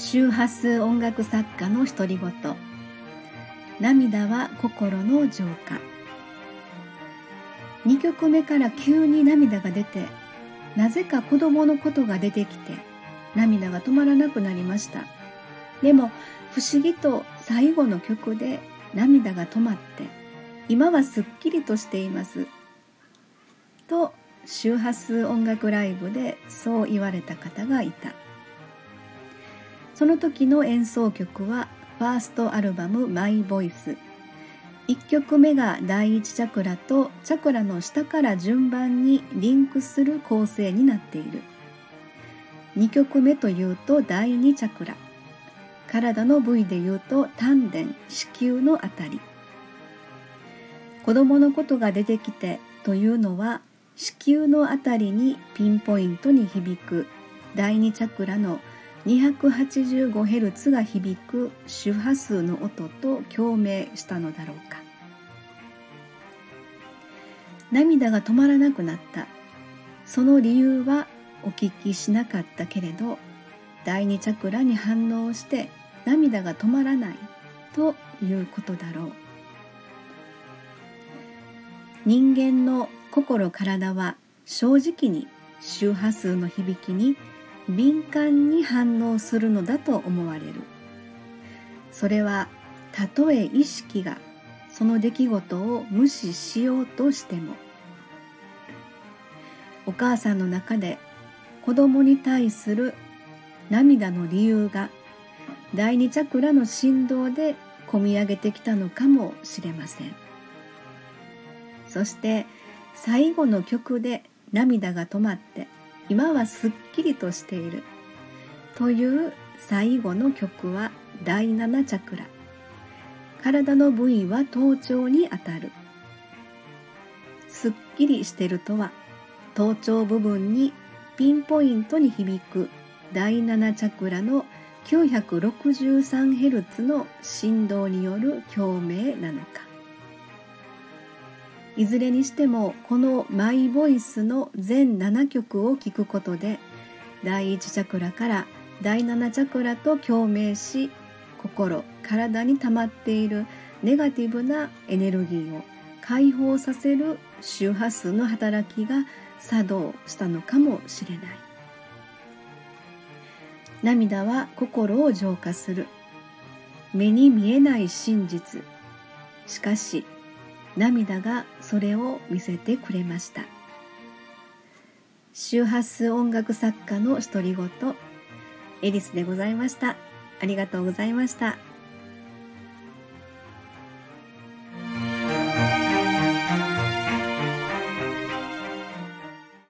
周波数音楽作家の独り言。涙は心の浄化。2曲目から急に涙が出てなぜか子供のことが出てきて涙が止まらなくなりました。でも不思議と最後の曲で涙が止まって今はすっきりとしています。と周波数音楽ライブでそう言われた方がいた。その時の演奏曲はファーストアルバム「マイ・ボイス」1曲目が第1チャクラとチャクラの下から順番にリンクする構成になっている。2曲目というと第2チャクラ。体の部位でいうと丹田子宮のあたり。子供のことが出てきてというのは子宮のあたりにピンポイントに響く第2チャクラの 285Hz が響く周波数の音と共鳴したのだろうか。涙が止まらなくなった。その理由はお聞きしなかったけれど第二チャクラに反応して涙が止まらないということだろう。人間の心体は正直に周波数の響きに敏感に反応するのだと思われる。それはたとえ意識がその出来事を無視しようとしてもお母さんの中で子供に対する涙の理由が第二チャクラの振動で込み上げてきたのかもしれません。そして最後の曲で涙が止まって今はすっきりとしている。という最後の曲は第7チャクラ。体の部位は頭頂にあたる。すっきりしてるとは頭頂部分にピンポイントに響く第7チャクラの 963Hz の振動による共鳴なのか。いずれにしてもこのマイボイスの全7曲を聴くことで第1チャクラから第7チャクラと共鳴し心体に溜まっているネガティブなエネルギーを解放させる周波数の働きが作動したのかもしれない。涙は心を浄化する。目に見えない真実。しかし涙がそれを見せてくれました周波数音楽作家の独り言エリスでございましたありがとうございました。